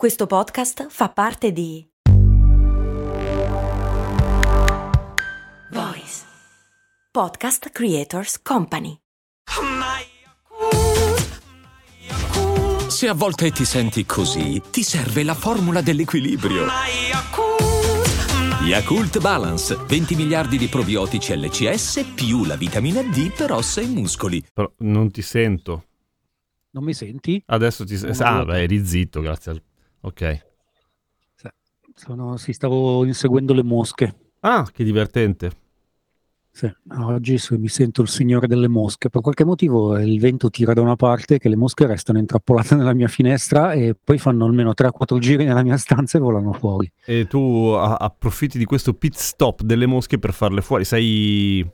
Questo podcast fa parte di Voice Podcast Creators Company. Se a volte ti senti così, ti serve la formula dell'equilibrio. Yakult Balance, 20 miliardi di probiotici LCS più la vitamina D per ossa e muscoli. Però non ti sento. Non mi senti? Adesso ti sento. Ah, beh, eri zitto, grazie al... Ok. Sono, sì, stavo inseguendo le mosche. Ah, che divertente. Sì, oggi so- mi sento il signore delle mosche. Per qualche motivo il vento tira da una parte che le mosche restano intrappolate nella mia finestra e poi fanno almeno 3-4 giri nella mia stanza e volano fuori. E tu approfitti di questo pit stop delle mosche per farle fuori. Sei...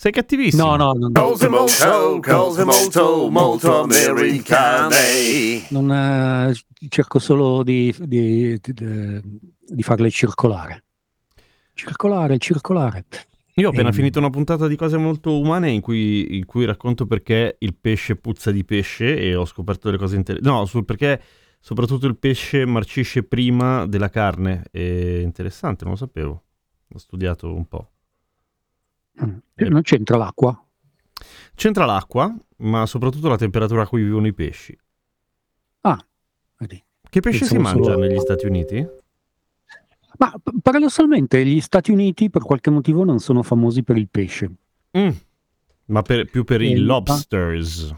Sei cattivissimo. No, no, non, Cose molto, cose molto, molto americane. non, eh, cerco solo di, di- di- di farle circolare. Circolare, circolare. Io ho appena Ehm. finito una puntata di cose molto umane in cui, in cui racconto perché il pesce puzza di pesce e ho scoperto delle cose interessanti. No, sul perché soprattutto il pesce marcisce prima della carne. È interessante, non lo sapevo. Ho studiato un po'. Non c'entra l'acqua. C'entra l'acqua, ma soprattutto la temperatura a cui vivono i pesci. Ah, vedi. Che pesce si Pensavo mangia solo- negli Stati Uniti? Ma paradossalmente gli Stati Uniti per qualche motivo non sono famosi per il pesce. Mm. Ma per- più per i Eh, lobsters.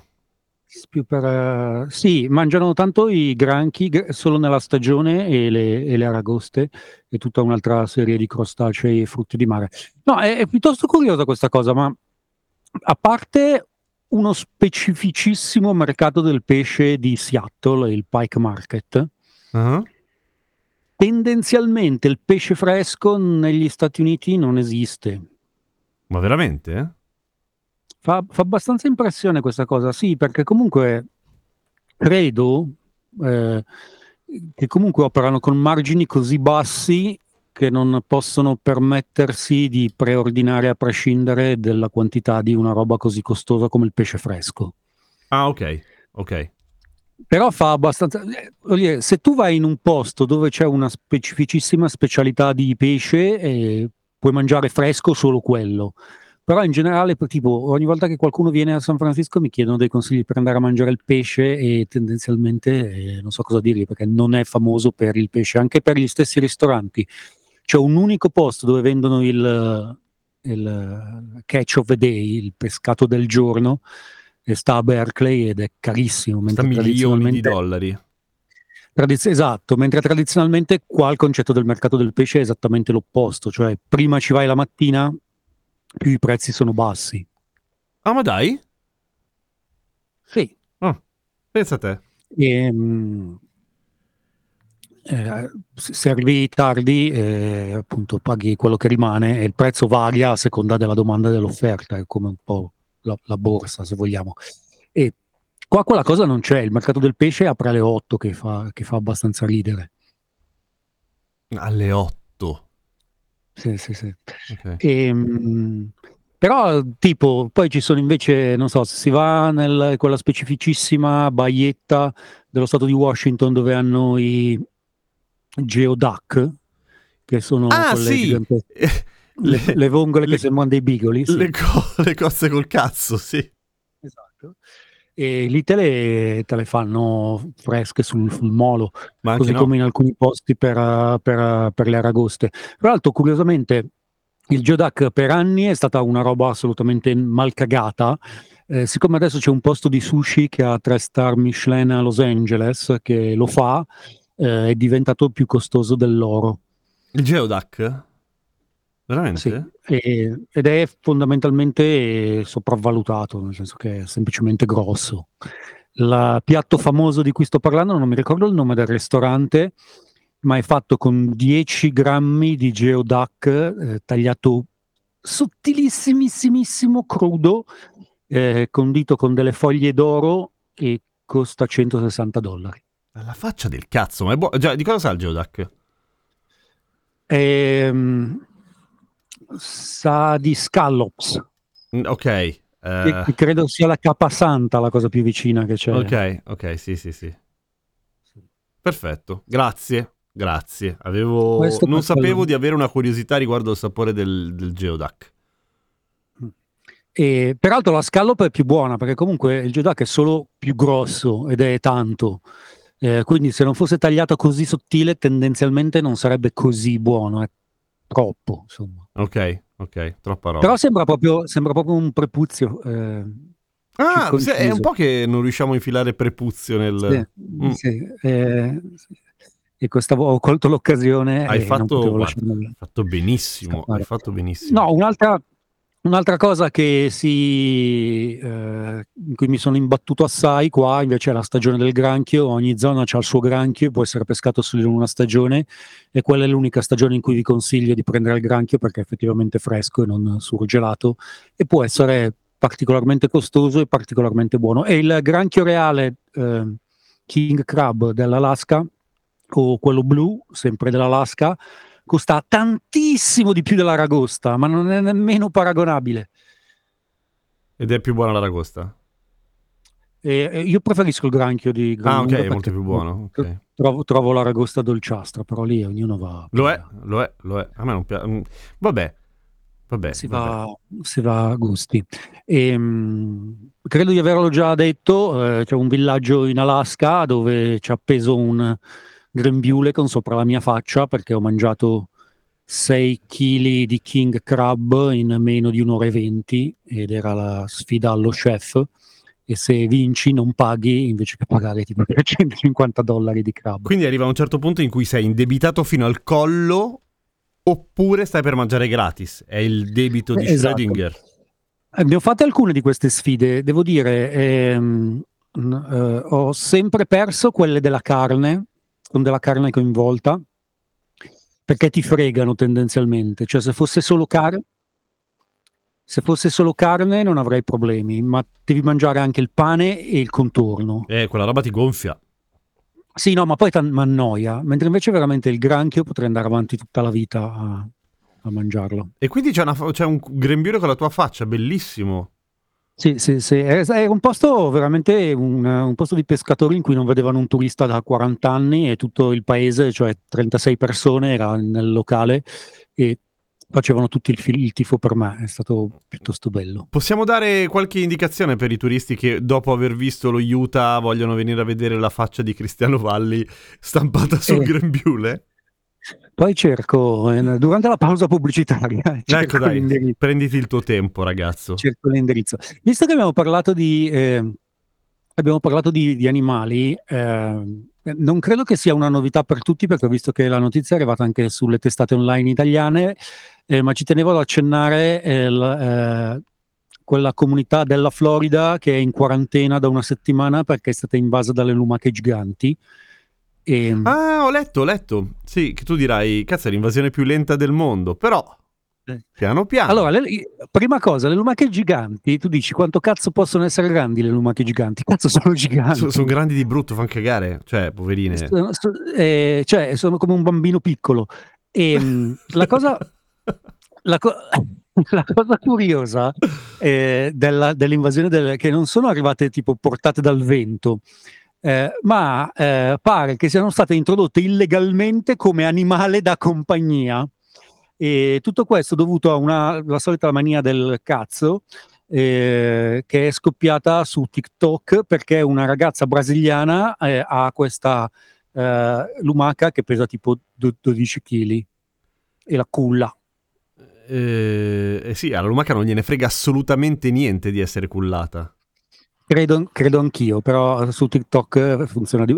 Più per, eh, sì, mangiano tanto i granchi gr- solo nella stagione e le, e le aragoste e tutta un'altra serie di crostacei e frutti di mare. No, è, è piuttosto curiosa questa cosa, ma a parte uno specificissimo mercato del pesce di Seattle, il Pike Market, Ah. tendenzialmente il pesce fresco negli Stati Uniti non esiste. Ma veramente? Fa, fa abbastanza impressione questa cosa, sì, perché comunque credo eh, che comunque operano con margini così bassi che non possono permettersi di preordinare a prescindere dalla quantità di una roba così costosa come il pesce fresco. Ah, ok. Ok. Però fa abbastanza. eh, se tu vai in un posto dove c'è una specificissima specialità di pesce, eh, puoi mangiare fresco solo quello. Però in generale, tipo, ogni volta che qualcuno viene a San Francisco mi chiedono dei consigli per andare a mangiare il pesce e tendenzialmente eh, non so cosa dirgli perché non è famoso per il pesce, anche per gli stessi ristoranti. C'è un unico posto dove vendono il, il catch of the day, il pescato del giorno, e sta a Berkeley ed è carissimo. Sta milioni di dollari. Tradiz- esatto, mentre tradizionalmente qua il concetto del mercato del pesce è esattamente l'opposto, cioè prima ci vai la mattina, più i prezzi sono bassi. Ah, ma dai? Sì. Pensa a te. E, mm, eh, se se arrivi tardi, eh, appunto, paghi quello che rimane e il prezzo varia a seconda della domanda e dell'offerta, è come un po' la, la borsa, se vogliamo. E qua quella cosa non c'è, il mercato del pesce apre alle 8 che fa, che fa abbastanza ridere. Alle 8. Sì, sì, sì. Ok. Ehm, però, tipo, poi ci sono invece, non so, se si va in quella specificissima baietta dello stato di Washington dove hanno i geoduck, che sono Ah, quelle sì! gigantesche- le, Le, le vongole le- che sembrano dei bigoli. sì. le co- le cose col cazzo, sì. Esatto. E lì te le, te le fanno fresche sul, sul molo. Così no. come in alcuni posti per, per, per le aragoste. Tra l'altro, curiosamente, il Geoduck per anni è stata una roba assolutamente mal cagata. Eh, siccome adesso c'è un posto di sushi che ha tre star Michelin a Los Angeles che lo fa, eh, è diventato più costoso dell'oro. Il Geoduck? Veramente? Sì, e- ed è fondamentalmente sopravvalutato, nel senso che è semplicemente grosso. Il piatto famoso di cui sto parlando, non mi ricordo il nome del ristorante, ma è fatto con 10 grammi di geoduck eh, tagliato sottilissimissimissimo, crudo, eh, condito con delle foglie d'oro e costa 160 dollari. La faccia del cazzo, ma è buono. Già, di cosa sa il Geoduck? Ehm, sa di scallops. Mm, Ok. che credo sia la capasanta la cosa più vicina che c'è. ok, ok, sì, sì, sì. Perfetto, grazie, grazie. Avevo... Questo Non sapevo di avere una curiosità riguardo al sapore del, del geoduck. E peraltro la scallop è più buona perché comunque il geoduck è solo più grosso ed è tanto. Eh, quindi se non fosse tagliato così sottile tendenzialmente non sarebbe così buono, è troppo insomma. Ok, ok, troppa roba. Però sembra proprio, sembra proprio un prepuzio. eh, ah, se- è un po' che non riusciamo a infilare prepuzio nel... sì, Mm. sì, eh, e questa ho colto l'occasione Hai fatto, guarda, fatto benissimo, hai fatto benissimo. No, un'altra, un'altra cosa che si, eh, in cui mi sono imbattuto assai qua invece è la stagione del granchio. Ogni zona ha il suo granchio, può essere pescato solo in una stagione e quella è l'unica stagione in cui vi consiglio di prendere il granchio perché è effettivamente fresco e non surgelato e può essere particolarmente costoso e particolarmente buono. E il granchio reale eh, King Crab dell'Alaska o quello blu, sempre dell'Alaska, costa tantissimo di più dell'aragosta, ma non è nemmeno paragonabile. Ed è più buona l'aragosta? E, e io preferisco il granchio di Gran Ah, ok, è molto più buono. ok. Trovo, trovo l'aragosta dolciastra, però lì ognuno va. Lo è, lo è, lo è. A me non piace. Vabbè, vabbè. Si vabbè. va, si va a gusti. Ehm, credo di averlo già detto, eh, c'è un villaggio in Alaska dove c'è appeso un grembiule con sopra la mia faccia perché ho mangiato 6 kg di king crab in meno di un'ora e venti ed era la sfida allo chef e se vinci non paghi invece che pagare tipo 350 dollari di crab. Quindi arriva a un certo punto in cui sei indebitato fino al collo oppure stai per mangiare gratis. È il debito di Esatto. Schrödinger. Eh, Ne ho fatte alcune di queste sfide, devo dire, ehm, eh, ho sempre perso quelle della carne, con della carne coinvolta, perché ti fregano tendenzialmente, cioè se fosse solo carne, se fosse solo carne non avrei problemi, ma devi mangiare anche il pane e il contorno. Eh, quella roba ti gonfia. Sì, no, ma poi mi annoia, mentre invece veramente il granchio potrei andare avanti tutta la vita a, a mangiarlo. E quindi c'è, una c'è un grembiule con la tua faccia, bellissimo. Sì, sì, sì, è, è un posto veramente un, un posto di pescatori in cui non vedevano un turista da 40 anni e tutto il paese, cioè 36 persone, era nel locale e facevano tutti il, il tifo per me, è stato piuttosto bello. Possiamo dare qualche indicazione per i turisti che dopo aver visto lo Utah vogliono venire a vedere la faccia di Cristiano Valli stampata sul Eh. grembiule? Poi cerco, eh, durante la pausa pubblicitaria, Ecco dai, prenditi il tuo tempo ragazzo. cerco l'indirizzo. Visto che abbiamo parlato di, eh, abbiamo parlato di, di animali, eh, non credo che sia una novità per tutti, perché ho visto che la notizia è arrivata anche sulle testate online italiane, eh, ma ci tenevo ad accennare eh, l- eh, quella comunità della Florida che è in quarantena da una settimana perché è stata invasa dalle lumache giganti. E, Ah, ho letto, ho letto. Sì, che tu dirai, cazzo, è l'invasione più lenta del mondo, però Eh. Piano piano. Allora, le- prima cosa, le lumache giganti, tu dici quanto cazzo possono essere grandi le lumache giganti? Cazzo sono giganti. sono grandi di brutto, fan cagare, cioè, poverine. Sono, so- eh, cioè, sono come un bambino piccolo. E mh, la cosa, la, co- la cosa curiosa eh, della- dell'invasione del- che non sono arrivate tipo portate dal vento, eh, ma eh, pare che siano state introdotte illegalmente come animale da compagnia. E tutto questo dovuto a una, la solita mania del cazzo eh, che è scoppiata su TikTok perché una ragazza brasiliana eh, ha questa eh, lumaca che pesa tipo do- 12 kg e la culla. Eh, eh sì, alla lumaca non gliene frega assolutamente niente di essere cullata. Credo, credo anch'io, però su TikTok eh, funziona di...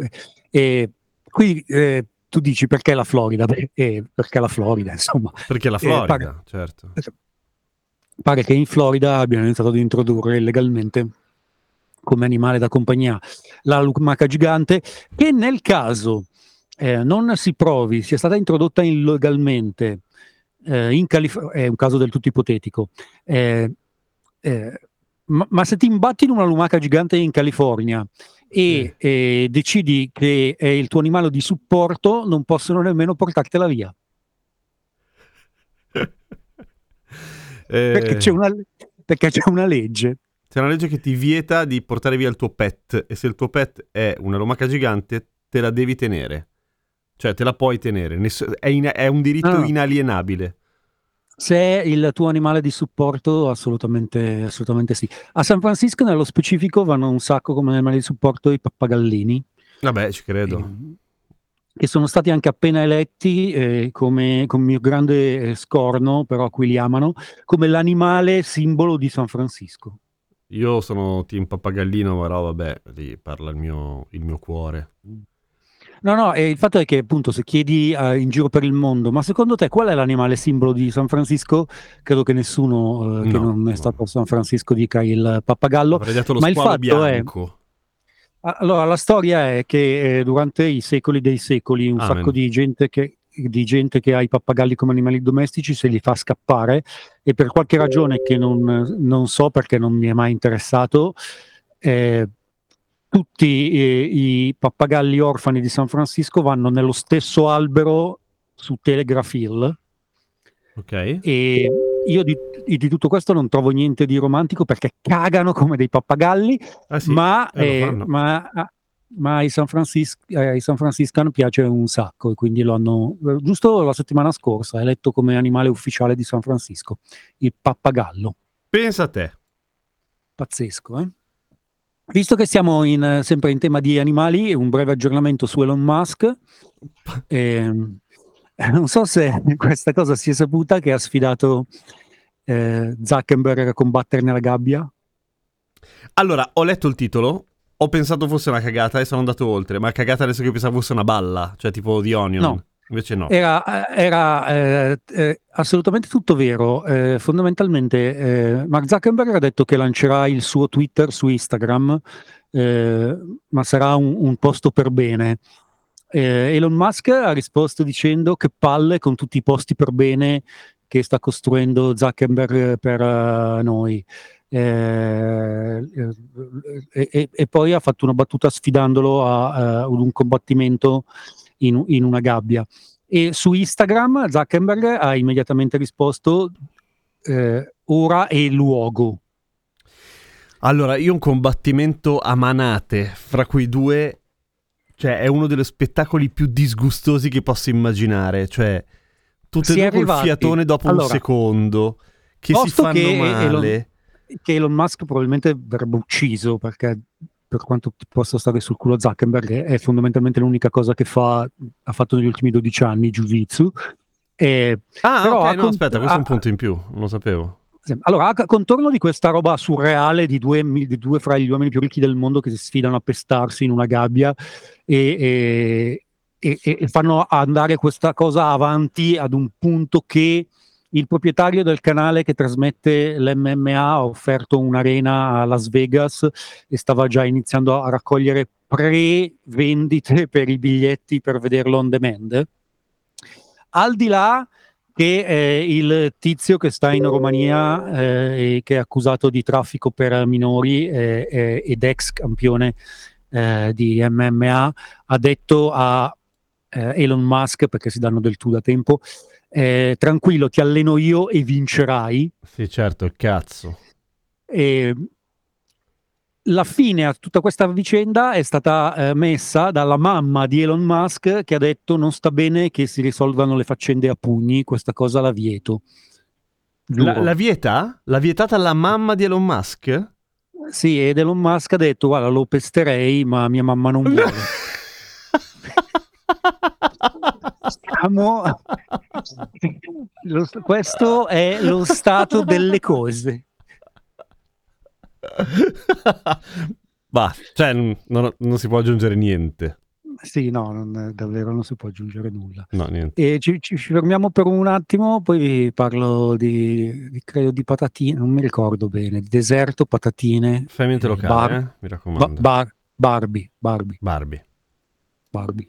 E qui eh, tu dici perché la Florida? Eh, perché la Florida, insomma. Perché la Eh, Florida, pare- certo. Pare che in Florida abbiano iniziato ad introdurre illegalmente come animale da compagnia la lumaca gigante, che nel caso eh, non si provi, sia stata introdotta illegalmente eh, in California, è un caso del tutto ipotetico, eh, eh, ma, ma se ti imbatti in una lumaca gigante in California e eh, decidi che è il tuo animale di supporto, non possono nemmeno portartela via. Eh, Perché c'è una, perché c'è una legge. c'è una legge che ti vieta di portare via il tuo pet e se il tuo pet è una lumaca gigante te la devi tenere. Cioè, te la puoi tenere. Ness- è, in- è un diritto Ah. inalienabile. Se è il tuo animale di supporto, assolutamente, assolutamente sì. A San Francisco, nello specifico, vanno un sacco come animali di supporto i pappagallini, Vabbè, ci credo. eh, che sono stati anche appena eletti, eh, come, con mio grande eh, scorno, però qui li amano, come l'animale simbolo di San Francisco. Io sono team pappagallino, però vabbè, lì parla il mio, il mio cuore. No, no, e il fatto è che appunto se chiedi eh, in giro per il mondo, ma secondo te qual è l'animale simbolo di San Francisco? Credo che nessuno eh, che No, non è no. stato a San Francisco dica il pappagallo. Avrei detto lo Ma il squalo fatto è- bianco. Ah, Allora, la storia è che eh, durante i secoli dei secoli un Amen. sacco di gente, che, di gente che ha i pappagalli come animali domestici se li fa scappare e per qualche ragione che non, non so perché non mi è mai interessato, eh, tutti eh, i pappagalli orfani di San Francisco vanno nello stesso albero su Telegraph Hill Ok. e io di, di tutto questo non trovo niente di romantico perché cagano come dei pappagalli Ah, sì. ma, eh, eh, ma, ma ai San, Francis- eh, ai San Franciscan piace un sacco e quindi lo hanno eh, giusto la settimana scorsa eletto come animale ufficiale di San Francisco il pappagallo Pensa a te. pazzesco eh? Visto che siamo in, eh, sempre in tema di animali un breve aggiornamento su Elon Musk Ehm, non so se questa cosa si è saputa che ha sfidato eh, Zuckerberg a combattere nella gabbia Allora, ho letto il titolo, ho pensato fosse una cagata e sono andato oltre, ma cagata adesso che pensavo fosse una balla, cioè tipo di Onion. No. Invece no. Era, era, eh, eh, assolutamente tutto vero. Eh, fondamentalmente, eh, Mark Zuckerberg ha detto che lancerà il suo Twitter su Instagram, eh, ma sarà un, un posto per bene. Eh, Elon Musk ha risposto dicendo che palle con tutti i posti per bene che sta costruendo Zuckerberg per eh, noi. Eh, eh, e, e poi ha fatto una battuta sfidandolo a, a- un combattimento in, in una gabbia. E su Instagram Zuckerberg ha immediatamente risposto eh, ora e luogo. Allora, io un combattimento a manate fra quei due, cioè è uno degli spettacoli più disgustosi che posso immaginare, cioè tutte e due col fiatone dopo un allora, secondo, che si fanno che male. Che Elon Musk probabilmente verrebbe ucciso perché per quanto possa stare sul culo Zuckerberg è, fondamentalmente l'unica cosa che fa, ha fatto negli ultimi 12 anni, Jiu-Jitsu. E, Ah, Però ok, ha no, con- aspetta, questo è un ha- punto in più, non lo sapevo. Allora, a contorno di questa roba surreale di due, di due fra gli uomini più ricchi del mondo che si sfidano a pestarsi in una gabbia e, e- e- e fanno andare questa cosa avanti ad un punto che il proprietario del canale che trasmette l'MMA ha offerto un'arena a Las Vegas e stava già iniziando a raccogliere pre-vendite per i biglietti per vederlo on demand. Al di là che eh, il tizio che sta in Romania eh, e che è accusato di traffico per minori eh, eh, ed ex campione eh, di MMA ha detto a eh, Elon Musk, perché si danno del tu da tempo, eh, tranquillo, ti alleno io e vincerai. Sì, certo, il cazzo. E la fine a tutta questa vicenda è stata eh, messa dalla mamma di Elon Musk che ha detto non sta bene che si risolvano le faccende a pugni, questa cosa la vieto. La, la vieta? L'ha vietata la mamma di Elon Musk? Sì, ed Elon Musk ha detto guarda lo pesterei ma mia mamma non vuole. Siamo... Lo- questo è lo stato delle cose. bah, cioè, non, non si può aggiungere niente. Sì, no, non- davvero non si può aggiungere nulla. No, niente. E ci, ci- fermiamo per un attimo, poi vi parlo di, di- credo di patatine, non mi ricordo bene, deserto, patatine, Fammente eh, locale, bar- eh? mi ba- raccomando. bar- Barbie, Barbie, Barbie. Barbie.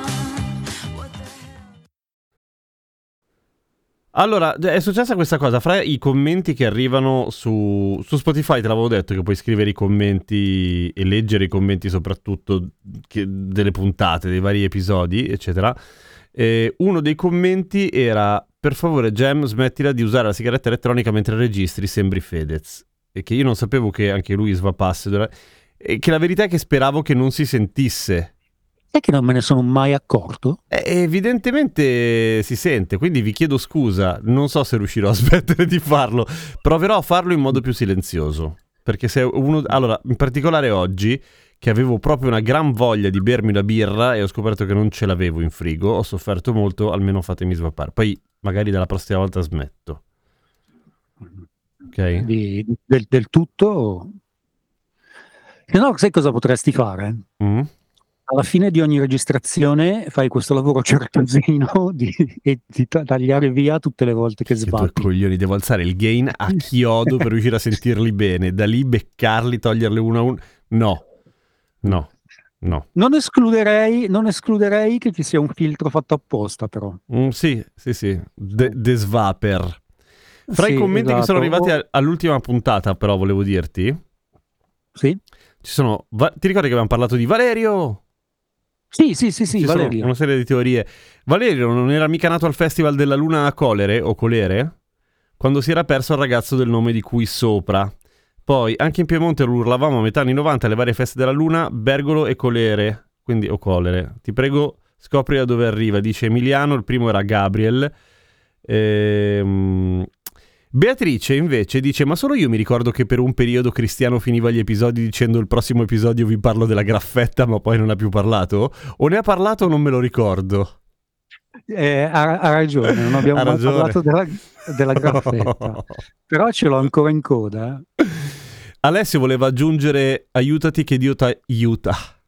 Allora, è successa questa cosa, fra i commenti che arrivano su, su, Spotify, te l'avevo detto che puoi scrivere i commenti e leggere i commenti soprattutto che, delle puntate, dei vari episodi, eccetera. E uno dei commenti era, per favore Gem smettila di usare la sigaretta elettronica mentre registri, sembri Fedez. E che io non sapevo che anche lui svapasse, e che la verità è che speravo che non si sentisse è che non me ne sono mai accorto? Eh, evidentemente si sente, quindi vi chiedo scusa, non so se riuscirò a smettere di farlo, proverò a farlo in modo più silenzioso. Perché se uno... Allora, in particolare oggi, che avevo proprio una gran voglia di bermi la birra e ho scoperto che non ce l'avevo in frigo, ho sofferto molto, almeno fatemi svappare. Poi magari dalla prossima volta smetto. Ok? Di, del, del tutto... Se no, sai cosa potresti fare? Mm? Alla fine di ogni registrazione fai questo lavoro certosino di, e di tagliare via tutte le volte che sbagli. Che coglioni, devo alzare il gain a chiodo per riuscire a sentirli bene, da lì beccarli, toglierli uno a uno. No, no, no. Non escluderei, non escluderei che ci sia un filtro fatto apposta, però. Mm, sì, sì, sì. De, de Svaper. Fra sì, i commenti esatto. che sono esatto. arrivati all'ultima puntata, però, volevo dirti. Sì. Ci sono. Ti ricordi che abbiamo parlato di Valerio? Sì, sì, sì, sì, Ci Valerio. una serie di teorie. Valerio non era mica nato al Festival della Luna a Colere o Colere? Quando si era perso il ragazzo del nome di cui sopra. Poi, anche in Piemonte lo urlavamo a metà anni 90 alle varie feste della Luna, Bergolo e Colere. Quindi, o Colere. Ti prego, scopri da dove arriva. Dice Emiliano, il primo era Gabriel. Ehm... Beatrice invece dice: Ma solo io mi ricordo che per un periodo Cristiano finiva gli episodi dicendo il prossimo episodio vi parlo della graffetta, ma poi non ha più parlato? O ne ha parlato o non me lo ricordo? Eh, ha, ha, ragione, non abbiamo mai parlato della, della graffetta, però ce l'ho ancora in coda. Alessio voleva aggiungere aiutati che Dio ti aiuta.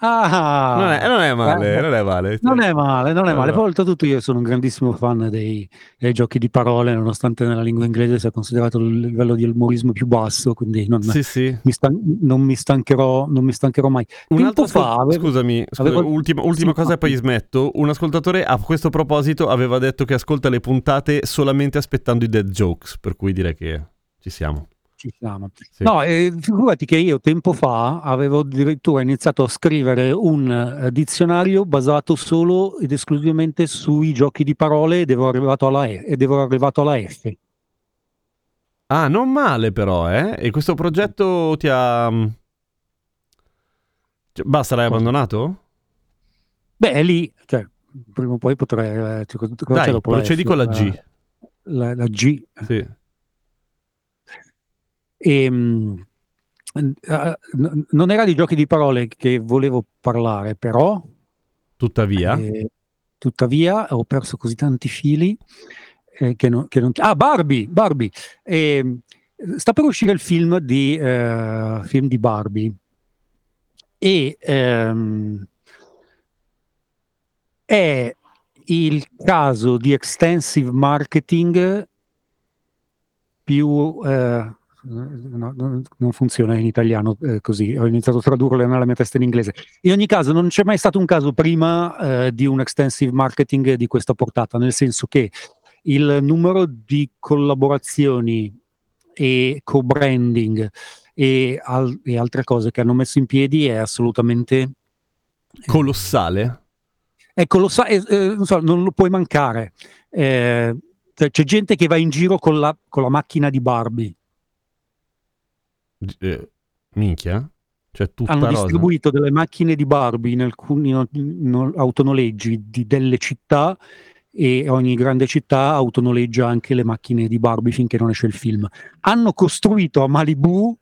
Ah, non è, non è male, eh, non è male. Non è male, non è male. Poi oltretutto io sono un grandissimo fan dei, dei, giochi di parole, nonostante nella lingua inglese sia considerato il livello di umorismo più basso, quindi non, sì, sì. Mi, stan- non, mi, stancherò, non mi stancherò mai. Un altro fa, avevo, scusami, scusami avevo... ultima, ultima sì, cosa e poi smetto. Un ascoltatore a questo proposito aveva detto che ascolta le puntate solamente aspettando i dead jokes, per cui direi che ci siamo. Ci siamo. Sì. No, eh, figurati che io tempo fa avevo addirittura iniziato a scrivere un uh, dizionario basato solo ed esclusivamente sui giochi di parole ed ero arrivato alla, e, ed ero arrivato alla F. Ah, non male però, eh? E questo progetto ti ha... Mm, cioè, basta, l'hai abbandonato? Beh, è lì, cioè, prima o poi potrei... Eh, Dai, procedi con la G. La, la G. Sì. E, um, uh, non era di giochi di parole che volevo parlare, però. Tuttavia. Eh, tuttavia, ho perso così tanti fili eh, che, non, che, non, Ah, Barbie! Barbie! Eh, sta per uscire il film di, uh, film di Barbie. E um, è il caso di extensive marketing più uh, no, non, non, funziona in italiano eh, così, ho iniziato a tradurle nella mia testa in inglese. In ogni caso, non c'è mai stato un caso prima eh, di un extensive marketing di questa portata, nel senso che il numero di collaborazioni e co-branding e, al- e altre cose che hanno messo in piedi è assolutamente eh, colossale. È colossale, eh, eh, non, so, non lo puoi mancare. Eh, c'è gente che va in giro con la, con la macchina di Barbie eh, minchia? Cioè, tutta Hanno rosa. distribuito delle macchine di Barbie in alcuni autonoleggi di delle città e ogni grande città autonoleggia anche le macchine di Barbie finché non esce il film. Hanno costruito a Malibu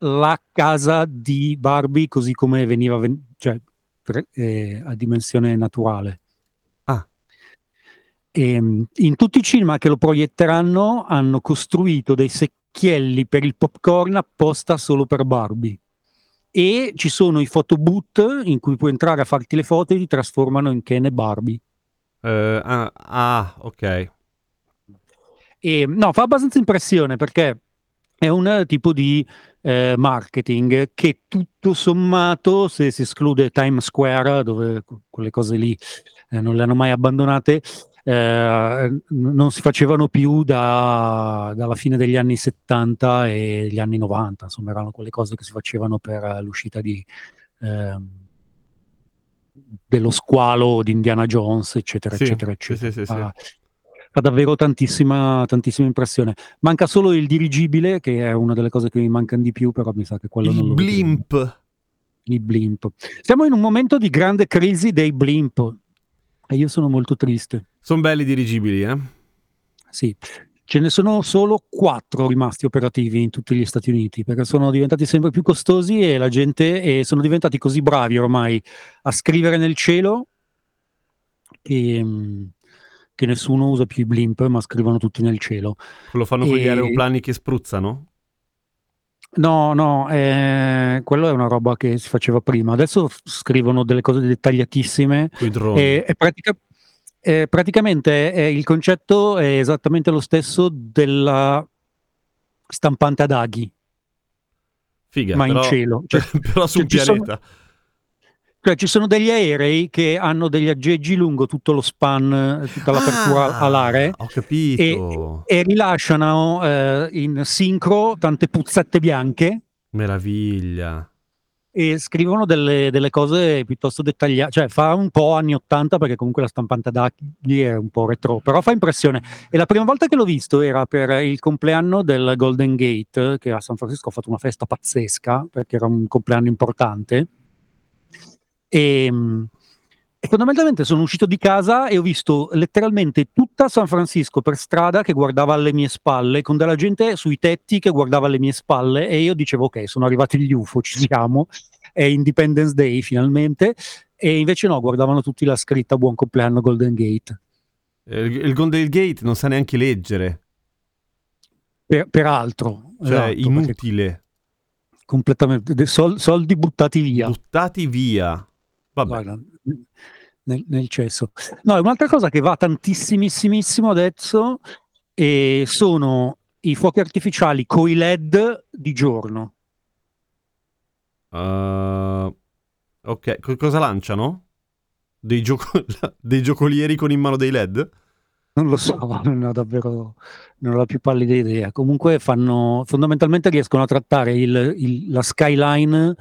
la casa di Barbie così come veniva ven- cioè, eh, a dimensione naturale. Ah. E, ehm, in tutti i cinema che lo proietteranno hanno costruito dei secchi secchielli per il popcorn apposta solo per Barbie. E ci sono i photoboot in cui puoi entrare a farti le foto e ti trasformano in Ken e Barbie. Uh, ah, ah, ok. E, no, fa abbastanza impressione perché è un tipo di eh, marketing che tutto sommato, se si esclude Times Square, dove quelle cose lì eh, non le hanno mai abbandonate, eh, non si facevano più da, dalla fine degli anni 70 e gli anni 90, insomma erano quelle cose che si facevano per l'uscita di, eh, dello squalo di Indiana Jones, eccetera, sì, eccetera, eccetera. Sì, sì, fa, fa, davvero tantissima, tantissima impressione. Manca solo il dirigibile, che è una delle cose che mi mancano di più, però mi sa che quello il non lo blimp. Vedo. Il blimp. Siamo in un momento di grande crisi dei blimp e io sono molto triste. Sono belli dirigibili, eh? Sì, ce ne sono solo quattro rimasti operativi in tutti gli Stati Uniti perché sono diventati sempre più costosi e la gente e sono diventati così bravi ormai a scrivere nel cielo che, che nessuno usa più i blimp ma scrivono tutti nel cielo. Lo fanno con gli aeroplani che spruzzano? No, no, eh, quello è una roba che si faceva prima. Adesso scrivono delle cose dettagliatissime. Droni. E, e pratica, eh, praticamente eh, il concetto è esattamente lo stesso della stampante ad aghi. Figa, ma però, in cielo. Cioè, però su un cioè, pianeta. Cioè, ci sono degli aerei che hanno degli aggeggi lungo tutto lo span, tutta l'apertura ah, alare. Ho capito. E, rilasciano eh, in sincro tante puzzette bianche. Meraviglia e scrivono delle, delle, cose piuttosto dettagliate, cioè fa un po' anni 80 perché comunque la stampante d'Aghi è un po' retro, però fa impressione. E la prima volta che l'ho visto era per il compleanno del Golden Gate, che a San Francisco ha fatto una festa pazzesca perché era un compleanno importante. E, ehm, e fondamentalmente sono uscito di casa e ho visto letteralmente tutta San Francisco per strada che guardava alle mie spalle, con della gente sui tetti che guardava alle mie spalle e io dicevo ok, sono arrivati gli UFO, ci siamo, è Independence Day finalmente, e invece no, guardavano tutti la scritta Buon compleanno Golden Gate. Il, il Golden Gate non sa neanche leggere. Per, peraltro. Cioè, esatto, inutile. Completamente, sol, soldi buttati via. Buttati via. Vabbè. Nel, nel, cesso. No, un'altra cosa che va tantissimissimo adesso e sono i fuochi artificiali coi LED di giorno. Uh, ok, C- cosa lanciano? Dei, gioco- dei giocolieri con in mano dei LED? Non lo so, non ho davvero non ho la più pallida idea. Comunque fanno fondamentalmente riescono a trattare il, il, la skyline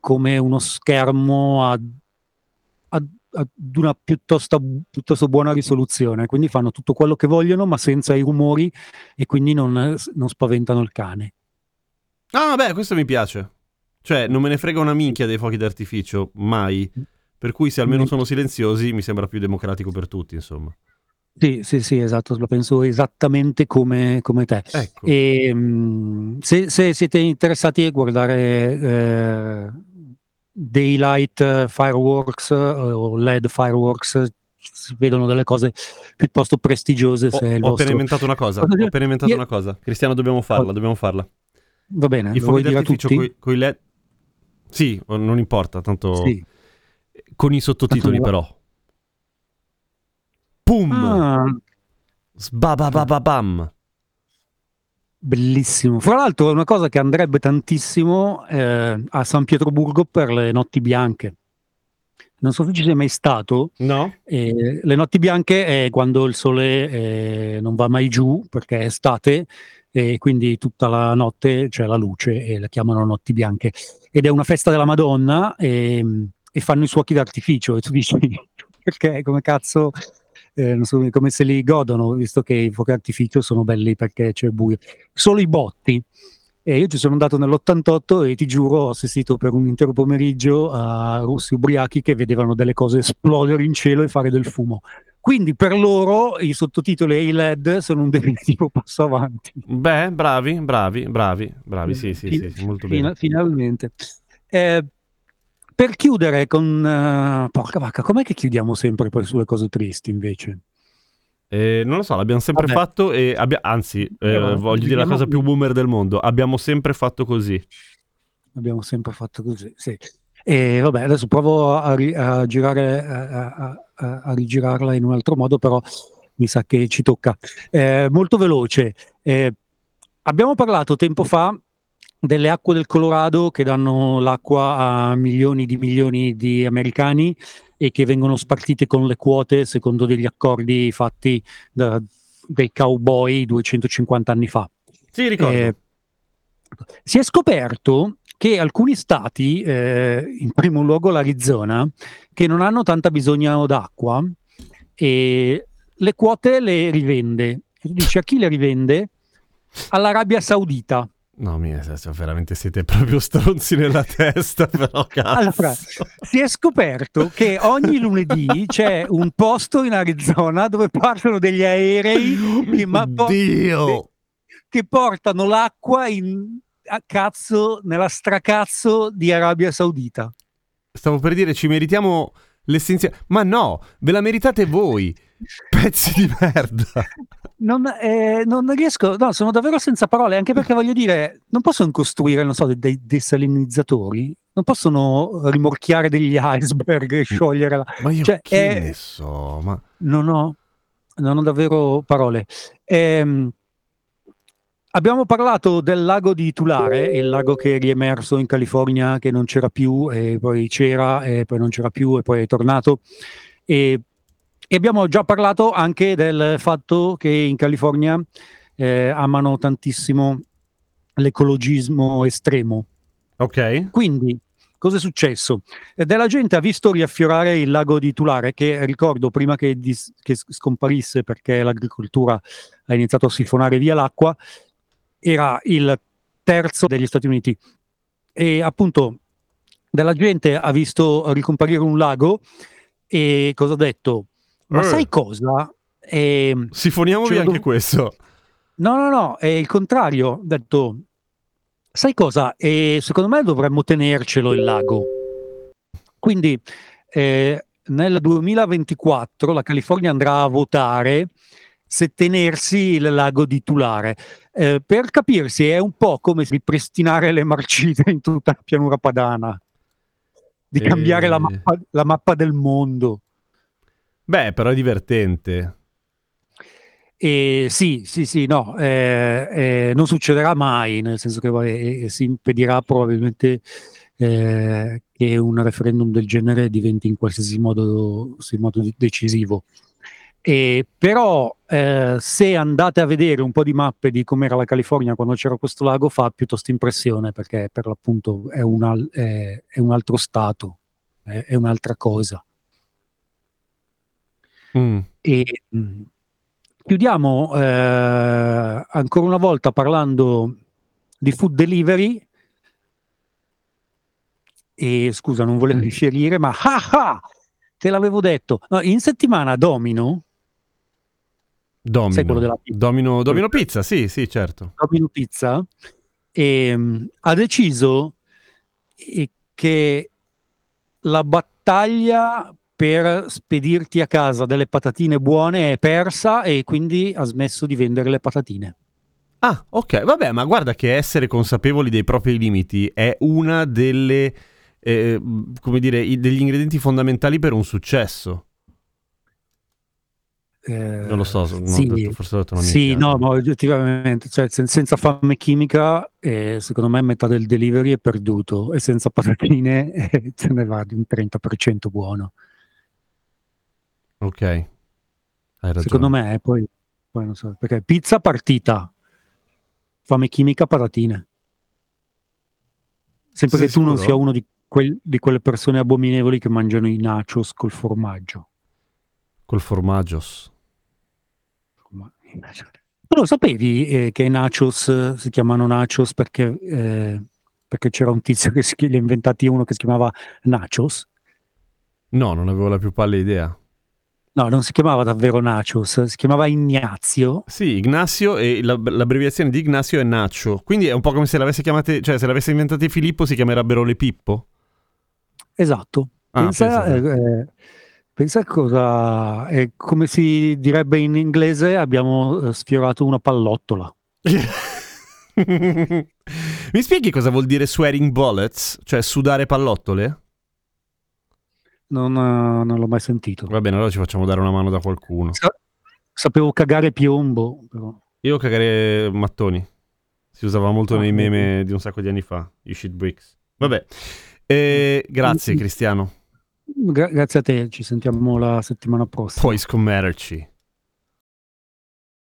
come uno schermo a ad una piuttosto, piuttosto, buona risoluzione, quindi fanno tutto quello che vogliono ma senza i rumori e quindi non, non spaventano il cane. Ah, beh, questo mi piace. Cioè, non me ne frega una minchia dei fuochi d'artificio, mai. Per cui se almeno mm. sono silenziosi mi sembra più democratico per tutti, insomma. Sì, sì, sì, esatto, lo penso esattamente come, come te. Ecco. E, um, se, se, siete interessati a guardare eh, daylight eh, fireworks eh, o LED fireworks si vedono delle cose piuttosto prestigiose. Ho, ho vostro... appena inventato una cosa. Ho appena inventato Io... una cosa. Cristiano, dobbiamo farla, dobbiamo farla. Va bene. I fuochi d'artificio con i LED. Sì, non importa, tanto. Sì. Con i sottotitoli, però. Pum! Ah. Sbabababam. Bellissimo. Fra l'altro è una cosa che andrebbe tantissimo eh, a San Pietroburgo per le notti bianche. Non so se ci sei mai stato. No. Eh, le notti bianche è quando il sole eh, non va mai giù perché è estate e quindi tutta la notte c'è la luce e la chiamano notti bianche. Ed è una festa della Madonna e, e fanno i fuochi d'artificio e tu dici perché come cazzo eh, non so come se li godono, visto che i fuochi d'artificio sono belli perché c'è buio. Solo i botti. E io ci sono andato nell'88 e ti giuro ho assistito per un intero pomeriggio a russi ubriachi che vedevano delle cose esplodere in cielo e fare del fumo. Quindi per loro i sottotitoli e i LED sono un definitivo passo avanti. Beh, bravi, bravi, bravi, bravi, sì, sì, sì, sì molto bene. Finalmente. Eh, per chiudere con... Uh, porca vacca, com'è che chiudiamo sempre poi sulle cose tristi invece? Eh, non lo so, l'abbiamo sempre Vabbè. fatto e abbia- anzi, eh, voglio dire la cosa più boomer del mondo, abbiamo sempre fatto così. Abbiamo sempre fatto così, sì. E vabbè, adesso provo a, ri- a girare, a, a, a, rigirarla in un altro modo, però mi sa che ci tocca. Eh, molto veloce. Eh, abbiamo parlato tempo fa delle acque del Colorado che danno l'acqua a milioni di milioni di americani e che vengono spartite con le quote secondo degli accordi fatti da, dai cowboy 250 anni fa. Sì. Eh, si è scoperto che alcuni stati, eh, in primo luogo l'Arizona, che non hanno tanta bisogno d'acqua, e le quote le rivende. Dice a chi le rivende? All'Arabia Saudita. No, mia, veramente siete proprio stronzi nella testa, però cazzo. Allora, si è scoperto che ogni lunedì c'è un posto in Arizona dove partono degli aerei che, ma, che portano l'acqua in, a cazzo, nella stracazzo di Arabia Saudita. Stavo per dire, ci meritiamo l'essenziale. Ma no, ve la meritate voi, pezzi di merda. Non, eh, non, riesco, no, sono davvero senza parole, anche perché voglio dire, non possono costruire, non so, dei desalinizzatori, non possono rimorchiare degli iceberg e sciogliere la... Ma io cioè, che eh, ne so, ma... Non ho, non ho davvero parole. Ehm, Abbiamo parlato del lago di Tulare, il lago che è riemerso in California, che non c'era più, e poi c'era, e poi non c'era più, e poi è tornato. E, e abbiamo già parlato anche del fatto che in California eh, amano tantissimo l'ecologismo estremo. Ok. Quindi, cosa è successo? Della gente ha visto riaffiorare il lago di Tulare, che ricordo prima che, dis- che scomparisse perché l'agricoltura ha iniziato a sifonare via l'acqua, era il terzo degli Stati Uniti e appunto della gente ha visto ricomparire un lago e cosa ha detto? Ma eh. sai cosa? E, ehm, Sifoniamovi cioè, anche questo. No, no, no, è il contrario. Ha detto, sai cosa? E secondo me dovremmo tenercelo il lago. Quindi eh, nel 2024 la California andrà a votare se tenersi il lago di Tulare. Eh, per capirsi è un po' come ripristinare le marcite in tutta la pianura padana, di e... cambiare la mappa, la mappa, del mondo. Beh, però è divertente. E sì, sì, sì, no, eh, eh, non succederà mai, nel senso che eh, si impedirà probabilmente eh, che un referendum del genere diventi in qualsiasi modo, in modo decisivo. E però eh, se andate a vedere un po' di mappe di com'era la California quando c'era questo lago fa piuttosto impressione perché per l'appunto è, una, è, è un altro stato, è, è un'altra cosa. Mm. E mh, mm, chiudiamo eh, ancora una volta parlando di food delivery. E scusa, non volevo riferire, ma ah ah, te l'avevo detto. No, in settimana Domino Domino. Della pizza. Domino, Domino Pizza, sì, sì, certo. Domino Pizza e, um, ha deciso eh, che la battaglia per spedirti a casa delle patatine buone è persa e quindi ha smesso di vendere le patatine. Ah, ok, vabbè, ma guarda che essere consapevoli dei propri limiti è una delle, eh, come dire, degli ingredienti fondamentali per un successo. Eh, non lo so, no, sì, detto, forse ho detto una Sì, no, ma oggettivamente, cioè, sen- senza fame chimica, eh, secondo me metà del delivery è perduto e senza patatine eh, se ne va di un 30% buono. Ok, hai ragione. Secondo me, poi, poi non so, perché pizza partita, fame chimica patatine. Sempre Sei che tu sicuro? non sia uno di, quel, di quelle persone abominevoli che mangiano i nachos col formaggio. Col formaggio. Tu lo sapevi eh, che i nachos si chiamano nachos perché, eh, perché c'era un tizio che si, li ha inventati uno che si chiamava Nachos? No, non avevo la più pallida idea. No, non si chiamava davvero Nachos, si chiamava Ignazio. Sì, Ignazio e la, l'abbreviazione di Ignazio è Nacho. Quindi è un po' come se l'avesse chiamate, cioè se l'avesse inventati Filippo si chiamerebbero le Pippo. Esatto. Ah, pensa, eh, Pensa cosa, è come si direbbe in inglese, abbiamo eh, sfiorato una pallottola. Mi spieghi cosa vuol dire swearing bullets? Cioè sudare pallottole? Non, uh, non l'ho mai sentito. Va bene, allora ci facciamo dare una mano da qualcuno. Sa- sapevo cagare piombo, però. Io cagare mattoni. Si usava molto nei meme di un sacco di anni fa, i shit bricks. Vabbè, eh, grazie Cristiano. Gra- grazie a te, ci sentiamo la settimana prossima. Puoi scommetterci.